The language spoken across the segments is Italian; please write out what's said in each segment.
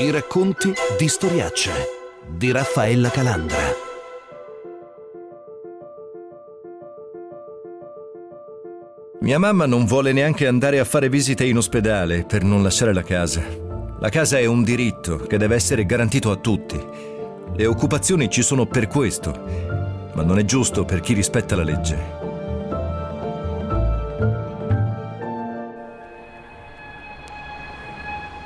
I racconti di Storiaccia di Raffaella Calandra. Mia mamma non vuole neanche andare a fare visite in ospedale per non lasciare la casa. La casa è un diritto che deve essere garantito a tutti. Le occupazioni ci sono per questo, ma non è giusto per chi rispetta la legge.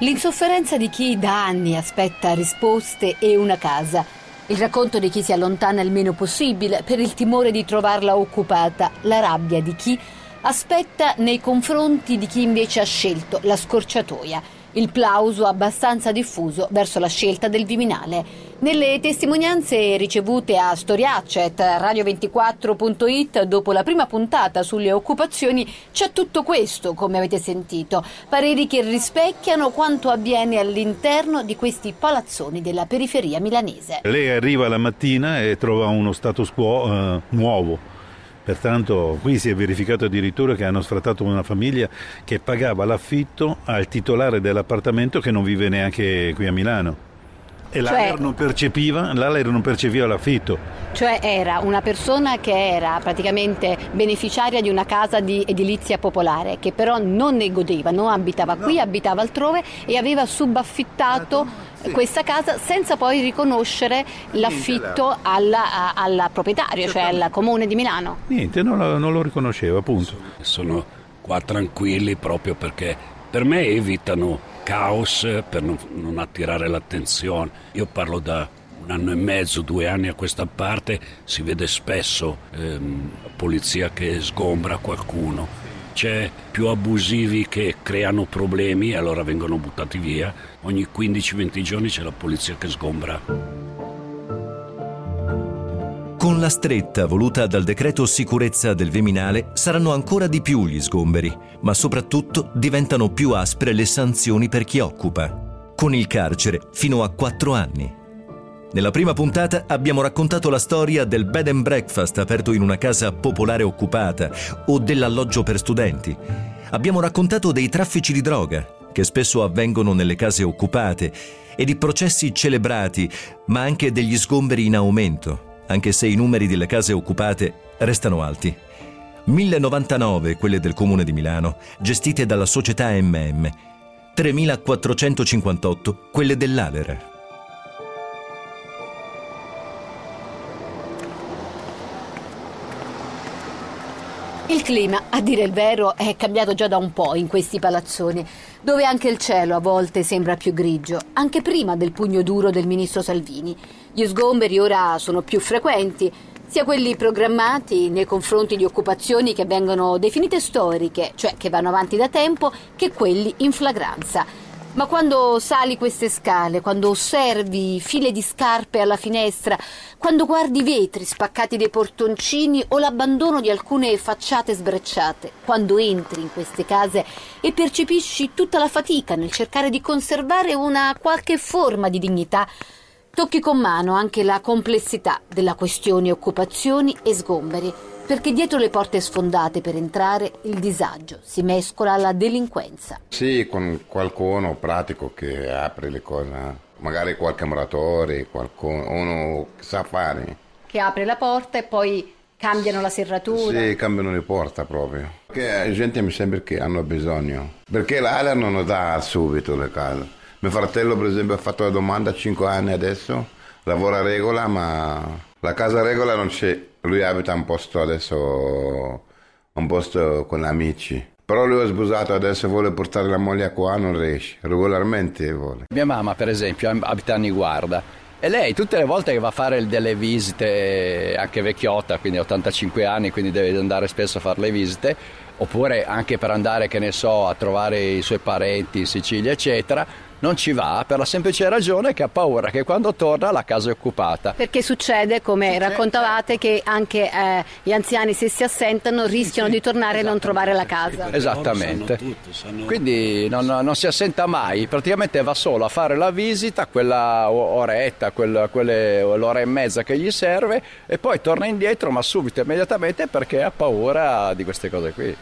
L'insofferenza di chi da anni aspetta risposte e una casa. Il racconto di chi si allontana il meno possibile per il timore di trovarla occupata. La rabbia di chi aspetta nei confronti di chi invece ha scelto la scorciatoia il plauso abbastanza diffuso verso la scelta del Viminale. Nelle testimonianze ricevute a Storiacet, radio24.it, dopo la prima puntata sulle occupazioni, c'è tutto questo, come avete sentito. Pareri che rispecchiano quanto avviene all'interno di questi palazzoni della periferia milanese. Lei arriva la mattina e trova uno status quo eh, nuovo Pertanto qui si è verificato addirittura che hanno sfrattato una famiglia che pagava l'affitto al titolare dell'appartamento che non vive neanche qui a Milano. E cioè, l'ALER, non percepiva, l'ALER non percepiva l'affitto. Cioè era una persona che era praticamente beneficiaria di una casa di edilizia popolare, che però non ne godeva, non abitava qui, no. abitava altrove e aveva subaffittato sì. questa casa senza poi riconoscere l'affitto alla, alla proprietario, cioè al comune di Milano. Niente, non lo, non lo riconosceva, appunto. Sono qua tranquilli proprio perché per me evitano caos per non, non attirare l'attenzione. Io parlo da un anno e mezzo, due anni a questa parte, si vede spesso ehm, polizia che sgombra qualcuno. C'è più abusivi che creano problemi e allora vengono buttati via. Ogni 15-20 giorni c'è la polizia che sgombra. Con la stretta voluta dal decreto sicurezza del Viminale saranno ancora di più gli sgomberi, ma soprattutto diventano più aspre le sanzioni per chi occupa, con il carcere fino a 4 anni. Nella prima puntata abbiamo raccontato la storia del bed and breakfast aperto in una casa popolare occupata o dell'alloggio per studenti. Abbiamo raccontato dei traffici di droga, che spesso avvengono nelle case occupate, e di processi celebrati, ma anche degli sgomberi in aumento anche se i numeri delle case occupate restano alti. 1099 quelle del Comune di Milano, gestite dalla società MM, 3458 quelle dell'Alera. Il clima, a dire il vero, è cambiato già da un po' in questi palazzoni, dove anche il cielo a volte sembra più grigio, anche prima del pugno duro del ministro Salvini. Gli sgomberi ora sono più frequenti, sia quelli programmati nei confronti di occupazioni che vengono definite storiche, cioè che vanno avanti da tempo, che quelli in flagranza. Ma quando sali queste scale, quando osservi file di scarpe alla finestra, quando guardi i vetri spaccati dei portoncini o l'abbandono di alcune facciate sbrecciate, quando entri in queste case e percepisci tutta la fatica nel cercare di conservare una qualche forma di dignità, Tocchi con mano anche la complessità della questione occupazioni e sgomberi, perché dietro le porte sfondate per entrare il disagio si mescola alla delinquenza. Sì, con qualcuno pratico che apre le cose, magari qualche muratore, qualcuno uno che sa fare. Che apre la porta e poi cambiano la serratura. Sì, cambiano le porte proprio. Perché la gente mi sembra che hanno bisogno, perché l'ALER non lo dà subito le case. Mio fratello per esempio ha fatto la domanda a 5 anni adesso, lavora a regola ma la casa a regola non c'è, lui abita un posto adesso, un posto con amici. Però lui è sposato, adesso vuole portare la moglie qua, non riesce, regolarmente vuole. Mia mamma per esempio abita a Niguarda e lei tutte le volte che va a fare delle visite, anche vecchiotta, quindi 85 anni, quindi deve andare spesso a fare le visite, oppure anche per andare, che ne so, a trovare i suoi parenti in Sicilia, eccetera, non ci va per la semplice ragione che ha paura che quando torna la casa è occupata. Perché succede, come succede. raccontavate, che anche eh, gli anziani se si assentano rischiano sì, di tornare esatto. e non trovare la casa. Esattamente. Tutti, sono... Quindi non, non, si assenta mai, praticamente va solo a fare la visita, quella oretta, quella, quelle, l'ora e mezza che gli serve e poi torna indietro ma subito, immediatamente perché ha paura di queste cose qui.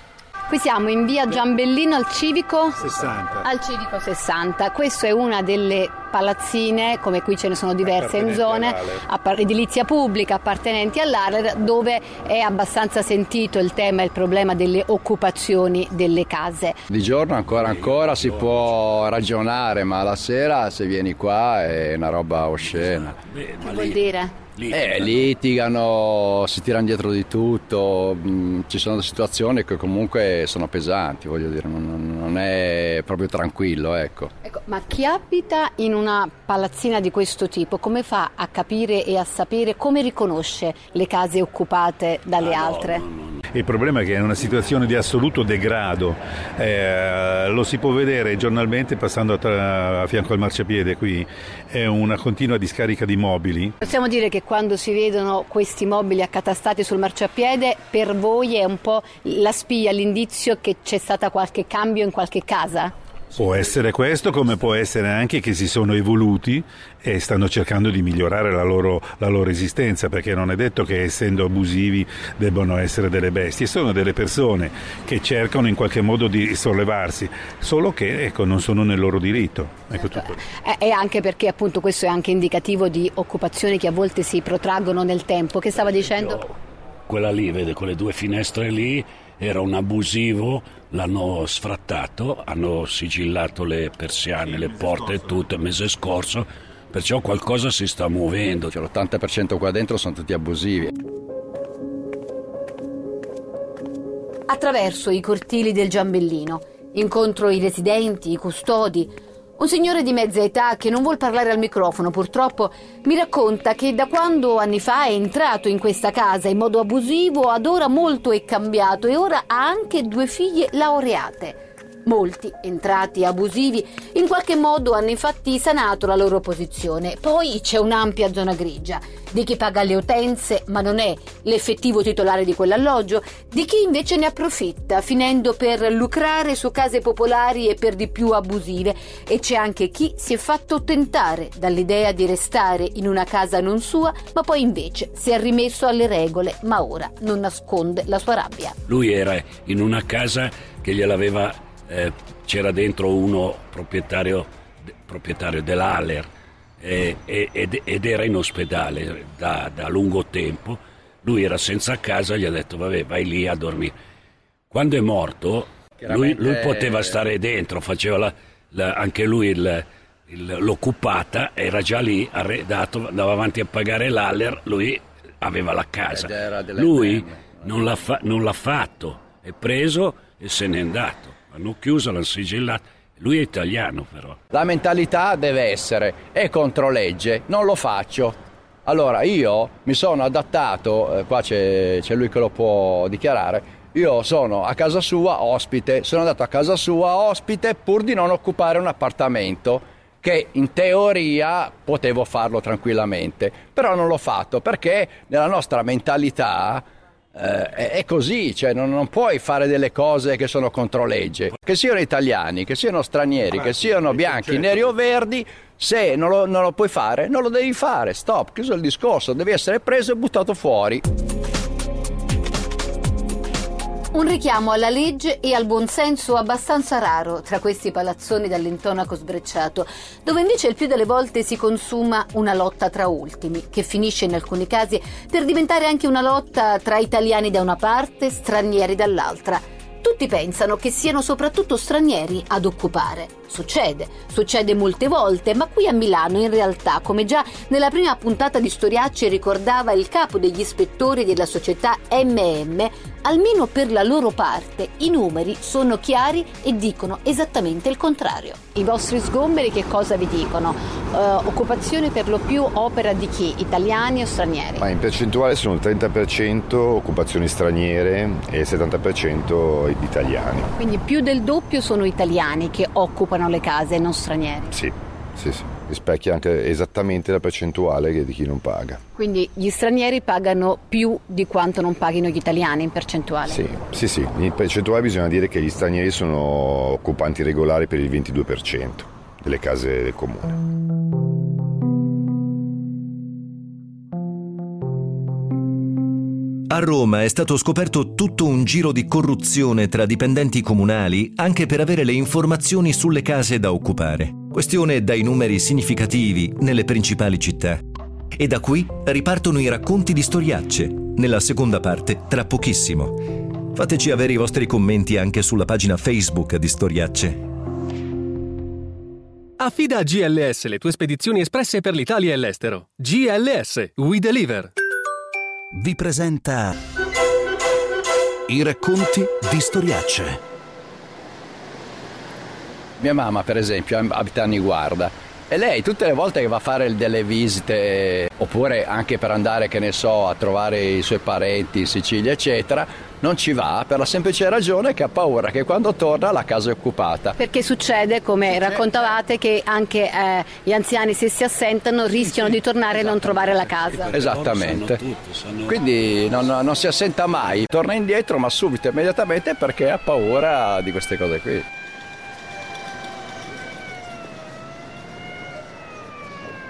Qui siamo in via Giambellino al Civico 60. al Civico 60. Questa è una delle palazzine, come qui ce ne sono diverse in zone, appar- edilizia pubblica appartenenti all'ARER, dove è abbastanza sentito il tema e il problema delle occupazioni delle case. Di giorno ancora ancora si può ragionare, ma la sera se vieni qua è una roba oscena. Che vuol dire? Lì- Eh, litigano, si tirano dietro di tutto, mh, ci sono situazioni che comunque sono pesanti, voglio dire, non, non è proprio tranquillo, ecco. Ecco, ma chi abita in una palazzina di questo tipo, come fa a capire e a sapere come riconosce le case occupate dalle Ah, no, altre? no, no, no. Il problema è che è una situazione di assoluto degrado, Eh, lo si può vedere giornalmente passando tra- a fianco al marciapiede qui, è una continua discarica di mobili. Possiamo dire che quando si vedono questi mobili accatastati sul marciapiede, per voi è un po' la spia, l'indizio che c'è stata qualche cambio in qualche casa? Può essere questo come può essere anche che si sono evoluti e stanno cercando di migliorare la loro, la loro esistenza perché non è detto che essendo abusivi debbano essere delle bestie, sono delle persone che cercano in qualche modo di sollevarsi, solo che ecco, non sono nel loro diritto. Ecco tutto. Eh, E anche perché appunto questo è anche indicativo di occupazioni che a volte si protraggono nel tempo. Che stava dicendo? Quella lì, vede, quelle due finestre lì, era un abusivo, l'hanno sfrattato, hanno sigillato le persiane, le porte e tutto il mese scorso, perciò qualcosa si sta muovendo. Cioè, l'80% qua dentro sono tutti abusivi. Attraverso i cortili del Giambellino incontro i residenti, i custodi. Un signore di mezza età che non vuol parlare al microfono purtroppo mi racconta che da quando anni fa è entrato in questa casa in modo abusivo ad ora molto è cambiato e ora ha anche due figlie laureate. Molti, entrati abusivi, in qualche modo hanno infatti sanato la loro posizione. Poi c'è un'ampia zona grigia di chi paga le utenze ma non è l'effettivo titolare di quell'alloggio, di chi invece ne approfitta, finendo per lucrare su case popolari e per di più abusive. E c'è anche chi si è fatto tentare dall'idea di restare in una casa non sua, ma poi invece si è rimesso alle regole, ma ora non nasconde la sua rabbia. Lui era in una casa che gliel'aveva, eh, c'era dentro uno proprietario, proprietario dell'Aler eh, ed, ed era in ospedale da, da lungo tempo. Lui era senza casa, gli ha detto vabbè vai lì a dormire. Quando è morto, lui, lui poteva stare dentro, faceva la- la- anche lui il- il- l'occupata, era già lì arredato, andava avanti a pagare l'Aler, lui aveva la casa. Lui non l'ha, fa- non l'ha fatto, è preso e se n'è andato. L'hanno chiuso, l'hanno sigillato. Lui è italiano però. La mentalità deve essere è contro legge, non lo faccio. Allora io mi sono adattato, eh, qua c'è, c'è lui che lo può dichiarare, io sono a casa sua ospite, sono andato a casa sua ospite pur di non occupare un appartamento che in teoria potevo farlo tranquillamente, però non l'ho fatto perché nella nostra mentalità eh, è, così, cioè non, non puoi fare delle cose che sono contro legge. Che siano italiani, che siano stranieri, che siano bianchi, neri o verdi, se non lo, non lo puoi fare, non lo devi fare. Stop, chiuso il discorso, devi essere preso e buttato fuori. Un richiamo alla legge e al buonsenso abbastanza raro tra questi palazzoni dall'intonaco sbrecciato, dove invece il più delle volte si consuma una lotta tra ultimi, che finisce in alcuni casi per diventare anche una lotta tra italiani da una parte, stranieri dall'altra. Tutti pensano che siano soprattutto stranieri ad occupare. Succede, succede molte volte, ma qui a Milano in realtà, come già nella prima puntata di Storiacci ricordava il capo degli ispettori della società MM, almeno per la loro parte i numeri sono chiari e dicono esattamente il contrario. I vostri sgomberi che cosa vi dicono? Eh, occupazione per lo più opera di chi? Italiani o stranieri? Ma in percentuale sono il 30% occupazioni straniere e il 70% italiani. Quindi più del doppio sono italiani che occupano le case, non stranieri. Sì, sì, sì. Rispecchia anche esattamente la percentuale che- di chi non paga. Quindi gli stranieri pagano più di quanto non paghino gli italiani in percentuale. Sì, sì, sì. In percentuale bisogna dire che gli stranieri sono occupanti regolari per il 22% delle case del comune. A Roma è stato scoperto tutto un giro di corruzione tra dipendenti comunali anche per avere le informazioni sulle case da occupare. Questione dai numeri significativi nelle principali città. E da qui ripartono i racconti di storiacce, nella seconda parte tra pochissimo. Fateci avere i vostri commenti anche sulla pagina Facebook di Storiacce. Affida a GLS le tue spedizioni espresse per l'Italia e l'estero. GLS, We Deliver. Vi presenta i racconti di storiacce. Mia mamma, per esempio, abita a Niguarda e lei tutte le volte che va a fare delle visite, oppure anche per andare, che ne so, a trovare i suoi parenti in Sicilia, eccetera, non ci va per la semplice ragione che ha paura che quando torna la casa è occupata. Perché succede, come raccontavate, che anche eh, gli anziani se si assentano rischiano di tornare e non trovare la casa. Esattamente. Quindi non, non si assenta mai, torna indietro ma subito, immediatamente perché ha paura di queste cose qui.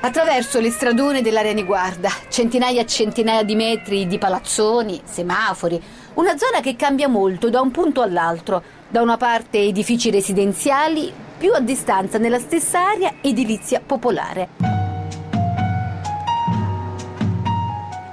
Attraverso le stradone dell'area Niguarda, centinaia e centinaia di metri di palazzoni, semafori, una zona che cambia molto da un punto all'altro. Da una parte edifici residenziali, più a distanza nella stessa area edilizia popolare.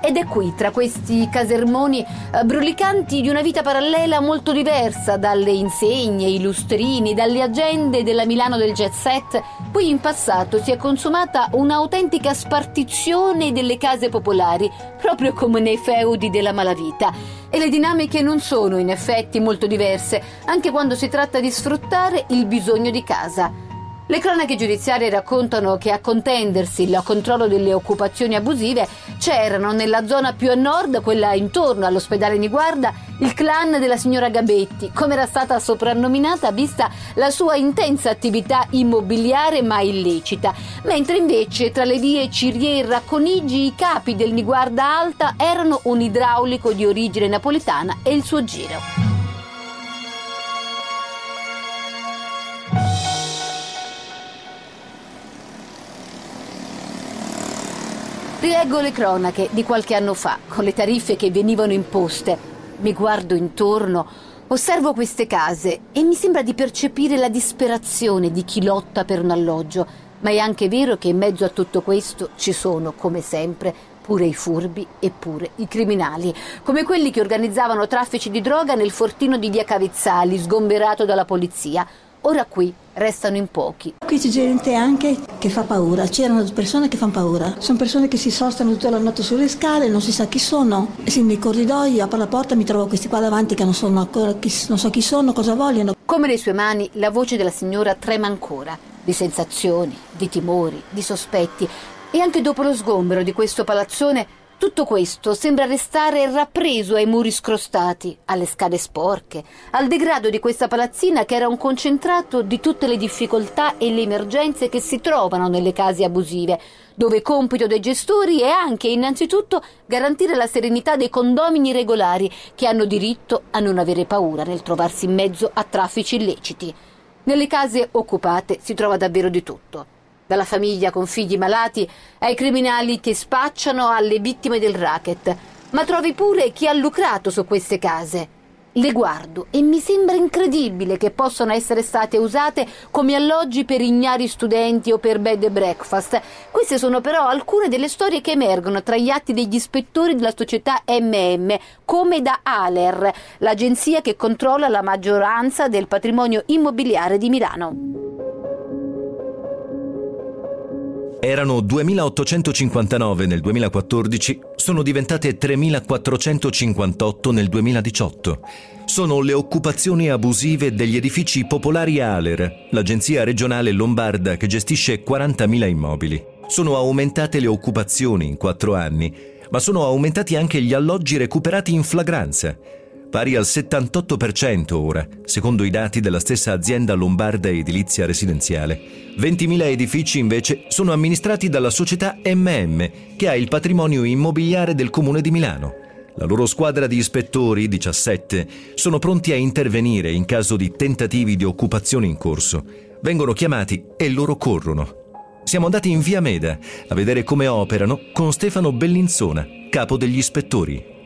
Ed è qui, tra questi casermoni eh, brulicanti di una vita parallela molto diversa dalle insegne, i lustrini, dalle agende della Milano del jet set, qui in passato si è consumata un'autentica spartizione delle case popolari, proprio come nei feudi della malavita. E le dinamiche non sono in effetti molto diverse, anche quando si tratta di sfruttare il bisogno di casa. Le cronache giudiziarie raccontano che a contendersi il controllo delle occupazioni abusive c'erano nella zona più a nord, quella intorno all'ospedale Niguarda, il clan della signora Gabetti, come era stata soprannominata vista la sua intensa attività immobiliare ma illecita, mentre invece tra le vie Cirie e Racconigi i capi del Niguarda Alta erano un idraulico di origine napoletana e il suo giro. Rileggo le cronache di qualche anno fa, con le tariffe che venivano imposte. Mi guardo intorno, osservo queste case e mi sembra di percepire la disperazione di chi lotta per un alloggio. Ma è anche vero che in mezzo a tutto questo ci sono, come sempre, pure i furbi e pure i criminali, come quelli che organizzavano traffici di droga nel fortino di via Cavezzali, sgomberato dalla polizia. Ora qui restano in pochi. Qui c'è gente anche che fa paura, c'erano persone che fanno paura, sono persone che si sostano tutta la notte sulle scale, non si sa chi sono, sì, nei corridoi, apro la porta mi trovo questi qua davanti che non, sono ancora, non so chi sono, cosa vogliono. Come nei suoi mani la voce della signora trema ancora, di sensazioni, di timori, di sospetti, e anche dopo lo sgombero di questo palazzone tutto questo sembra restare rappreso ai muri scrostati, alle scale sporche, al degrado di questa palazzina che era un concentrato di tutte le difficoltà e le emergenze che si trovano nelle case abusive, dove compito dei gestori è anche innanzitutto garantire la serenità dei condomini regolari che hanno diritto a non avere paura nel trovarsi in mezzo a traffici illeciti. Nelle case occupate si trova davvero di tutto dalla famiglia con figli malati ai criminali che spacciano alle vittime del racket, ma trovi pure chi ha lucrato su queste case. Le guardo e mi sembra incredibile che possano essere state usate come alloggi per ignari studenti o per bed and breakfast. Queste sono però alcune delle storie che emergono tra gli atti degli ispettori della società MM, come da Aler, l'agenzia che controlla la maggioranza del patrimonio immobiliare di Milano. Erano 2.859 nel 2014, sono diventate 3.458 nel 2018. Sono le occupazioni abusive degli edifici popolari Aler, l'agenzia regionale lombarda che gestisce 40.000 immobili. Sono aumentate le occupazioni in quattro anni, ma sono aumentati anche gli alloggi recuperati in flagranza pari al 78% ora, secondo i dati della stessa azienda lombarda edilizia residenziale. 20.000 edifici invece sono amministrati dalla società MM, che ha il patrimonio immobiliare del comune di Milano. La loro squadra di ispettori, 17, sono pronti a intervenire in caso di tentativi di occupazione in corso. Vengono chiamati e loro corrono. Siamo andati in via Meda a vedere come operano con Stefano Bellinzona, capo degli ispettori.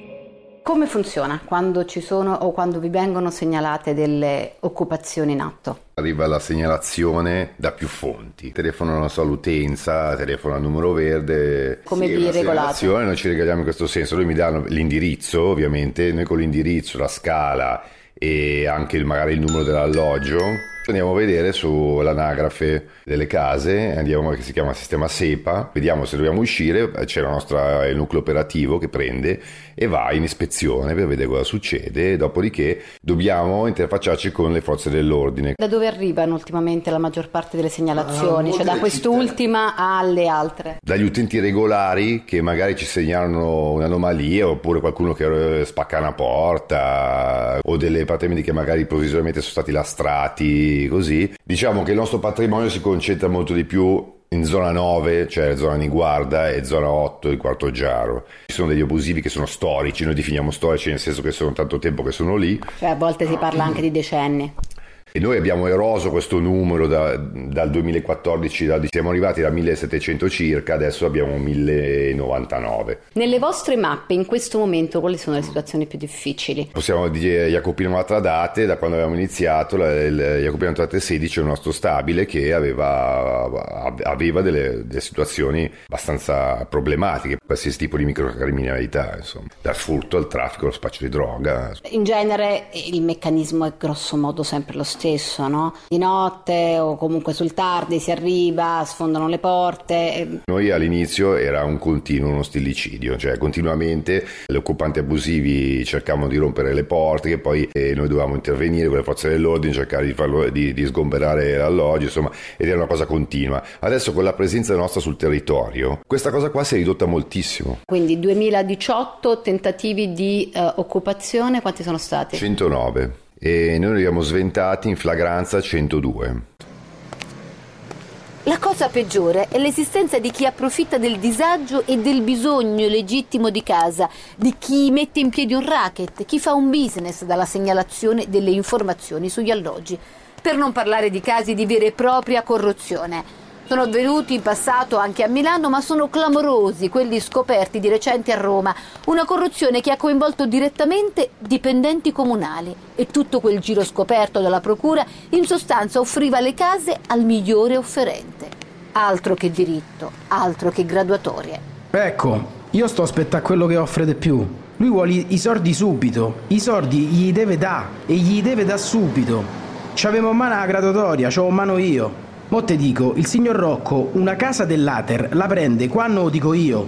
Come funziona quando ci sono o quando vi vengono segnalate delle occupazioni in atto? Arriva la segnalazione da più fonti, telefonano all'utenza, telefono al numero verde. Come sì, vi regolate? Noi ci regaliamo in questo senso, lui mi danno l'indirizzo ovviamente, noi con l'indirizzo, la scala e anche il, magari il numero dell'alloggio Andiamo a vedere sull'anagrafe delle case, andiamo che si chiama sistema SEPA, vediamo se dobbiamo uscire, c'è la nostra, il nucleo operativo che prende e va in ispezione per vedere cosa succede, dopodiché dobbiamo interfacciarci con le forze dell'ordine. Da dove arrivano ultimamente la maggior parte delle segnalazioni? Ah, cioè da quest'ultima alle altre? Dagli utenti regolari che magari ci segnalano un'anomalia oppure qualcuno che spacca una porta o degli appartamenti che magari provvisoriamente sono stati lastrati così. Diciamo che il nostro patrimonio si concentra molto di più in zona 9, cioè zona Niguarda, e zona 8, il quarto Giaro. Ci sono degli abusivi che sono storici, noi definiamo storici nel senso che sono tanto tempo che sono lì. Cioè a volte si parla anche di decenni. E noi abbiamo eroso questo numero da, dal 2014, da, siamo arrivati da 1700 circa, adesso abbiamo 1099. Nelle vostre mappe in questo momento quali sono le situazioni più difficili? Possiamo dire Jacopino Matradate, da quando abbiamo iniziato, il Jacopino Matradate 16 è il nostro stabile che aveva, aveva delle, delle, situazioni abbastanza problematiche, qualsiasi tipo di microcriminalità, insomma, dal furto al traffico, allo spaccio di droga. In genere il meccanismo è grosso modo sempre lo stesso stesso, no? Di notte o comunque sul tardi si arriva, sfondano le porte. Noi all'inizio era un continuo, uno stillicidio, cioè continuamente gli occupanti abusivi cercavano di rompere le porte, che poi eh, noi dovevamo intervenire con le forze dell'ordine, cercare di, farlo, di, di sgomberare l'alloggio, insomma, ed era una cosa continua. Adesso con la presenza nostra sul territorio, questa cosa qua si è ridotta moltissimo. Quindi 2018 tentativi di uh, occupazione, quanti sono stati? 109 e noi li abbiamo sventati in flagranza 102. La cosa peggiore è l'esistenza di chi approfitta del disagio e del bisogno legittimo di casa, di chi mette in piedi un racket, chi fa un business dalla segnalazione delle informazioni sugli alloggi, per non parlare di casi di vera e propria corruzione. Sono avvenuti in passato anche a Milano, ma sono clamorosi quelli scoperti di recente a Roma. Una corruzione che ha coinvolto direttamente dipendenti comunali. E tutto quel giro scoperto dalla Procura in sostanza offriva le case al migliore offerente. Altro che diritto, altro che graduatorie. Ecco, io sto aspettando quello che offre di più. Lui vuole i soldi subito, i soldi gli deve dare e gli deve da subito. C'avevo in mano la graduatoria, c'ho in mano io. Mo te dico, il signor Rocco una casa dell'Ater la prende quando dico io,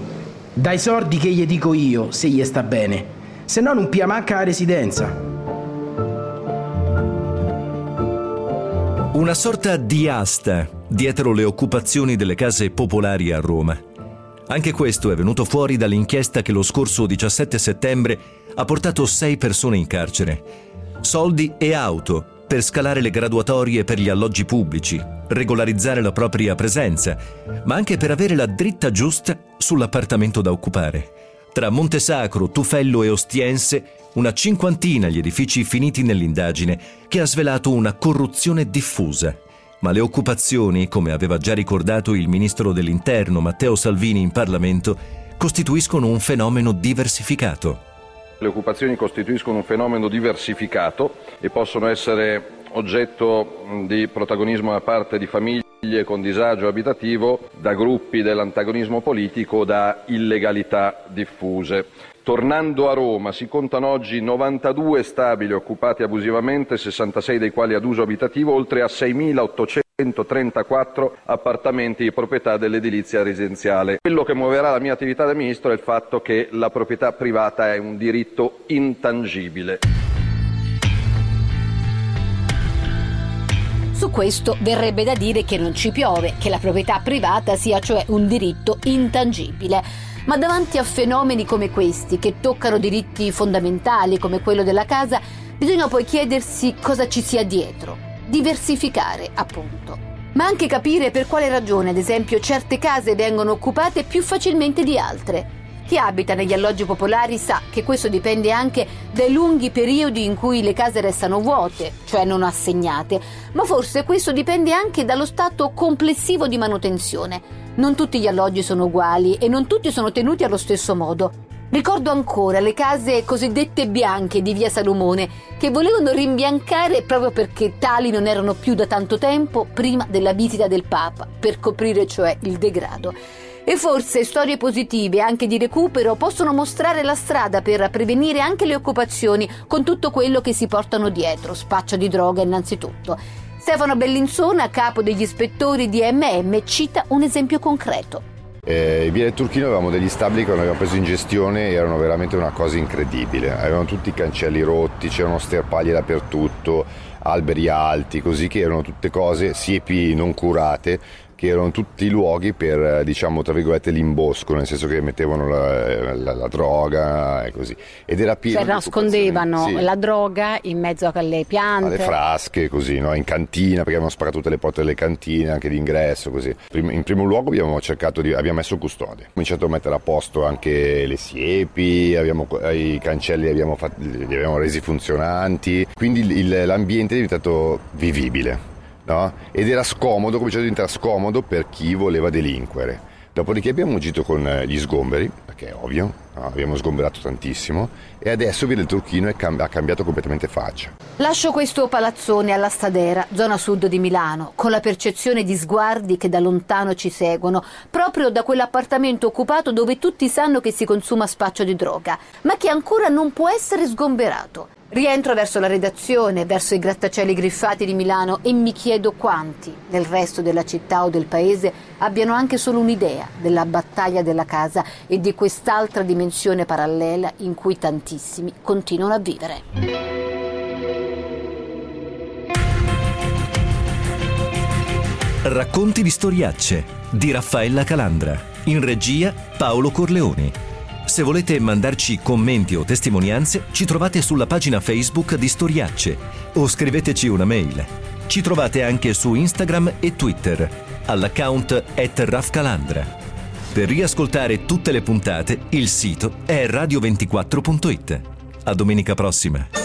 dai sordi che gli dico io, se gli sta bene, se no non pia manca la residenza. Una sorta di asta dietro le occupazioni delle case popolari a Roma. Anche questo è venuto fuori dall'inchiesta che lo scorso 17 settembre ha portato sei persone in carcere. Soldi e auto per scalare le graduatorie per gli alloggi pubblici, regolarizzare la propria presenza, ma anche per avere la dritta giusta sull'appartamento da occupare. Tra Montesacro, Tufello e Ostiense, una cinquantina gli edifici finiti nell'indagine che ha svelato una corruzione diffusa. Ma le occupazioni, come aveva già ricordato il ministro dell'Interno Matteo Salvini in Parlamento, costituiscono un fenomeno diversificato. Le occupazioni costituiscono un fenomeno diversificato e possono essere oggetto di protagonismo da parte di famiglie con disagio abitativo, da gruppi dell'antagonismo politico, da illegalità diffuse. Tornando a Roma, si contano oggi 92 stabili occupati abusivamente, 66 dei quali ad uso abitativo, oltre a 6.800 134 appartamenti di proprietà dell'edilizia residenziale. Quello che muoverà la mia attività da ministro è il fatto che la proprietà privata è un diritto intangibile. Su questo verrebbe da dire che non ci piove, che la proprietà privata sia cioè un diritto intangibile. Ma davanti a fenomeni come questi, che toccano diritti fondamentali come quello della casa, bisogna poi chiedersi cosa ci sia dietro diversificare, appunto. Ma anche capire per quale ragione, ad esempio, certe case vengono occupate più facilmente di altre. Chi abita negli alloggi popolari sa che questo dipende anche dai lunghi periodi in cui le case restano vuote, cioè non assegnate, ma forse questo dipende anche dallo stato complessivo di manutenzione. Non tutti gli alloggi sono uguali e non tutti sono tenuti allo stesso modo. Ricordo ancora le case cosiddette bianche di via Salomone che volevano rimbiancare proprio perché tali non erano più da tanto tempo prima della visita del Papa, per coprire cioè il degrado. E forse storie positive anche di recupero possono mostrare la strada per prevenire anche le occupazioni con tutto quello che si portano dietro, spaccio di droga innanzitutto. Stefano Bellinzona, capo degli ispettori di MM, cita un esempio concreto. Eh, via del Turchino avevamo degli stabili che abbiamo preso in gestione erano veramente una cosa incredibile. Avevano tutti i cancelli rotti, c'erano sterpaglie dappertutto, alberi alti, così che erano tutte cose, siepi non curate, che erano tutti luoghi per, diciamo, tra virgolette, l'imbosco, nel senso che mettevano la, la, la droga e così. Ed era pieno cioè, nascondevano sì. la droga in mezzo alle piante. Alle frasche, così, no? in cantina, perché avevano sparato tutte le porte delle cantine, anche d'ingresso, così. In primo luogo abbiamo cercato di, abbiamo messo custode, abbiamo cominciato a mettere a posto anche le siepi, abbiamo, i cancelli li abbiamo, fatti, li abbiamo resi funzionanti, quindi il, l'ambiente è diventato vivibile no? ed era scomodo, cominciato a diventare scomodo per chi voleva delinquere. Dopodiché abbiamo agito con eh, gli sgomberi, perché è ovvio, no? abbiamo sgomberato tantissimo e adesso Via del Turchino cam- ha cambiato completamente faccia. Lascio questo palazzone alla Stadera, zona sud di Milano, con la percezione di sguardi che da lontano ci seguono, proprio da quell'appartamento occupato dove tutti sanno che si consuma spaccio di droga, ma che ancora non può essere sgomberato. Rientro verso la redazione, verso i grattacieli griffati di Milano e mi chiedo quanti nel resto della città o del paese abbiano anche solo un'idea della battaglia della casa e di quest'altra dimensione parallela in cui tantissimi continuano a vivere. Racconti di storiacce di Raffaella Calandra. In regia Paolo Corleoni. Se volete mandarci commenti o testimonianze, ci trovate sulla pagina Facebook di Storiacce o scriveteci una mail. Ci trovate anche su Instagram e Twitter all'account @rafcalandra. Per riascoltare tutte le puntate, il sito è radio24.it. A domenica prossima.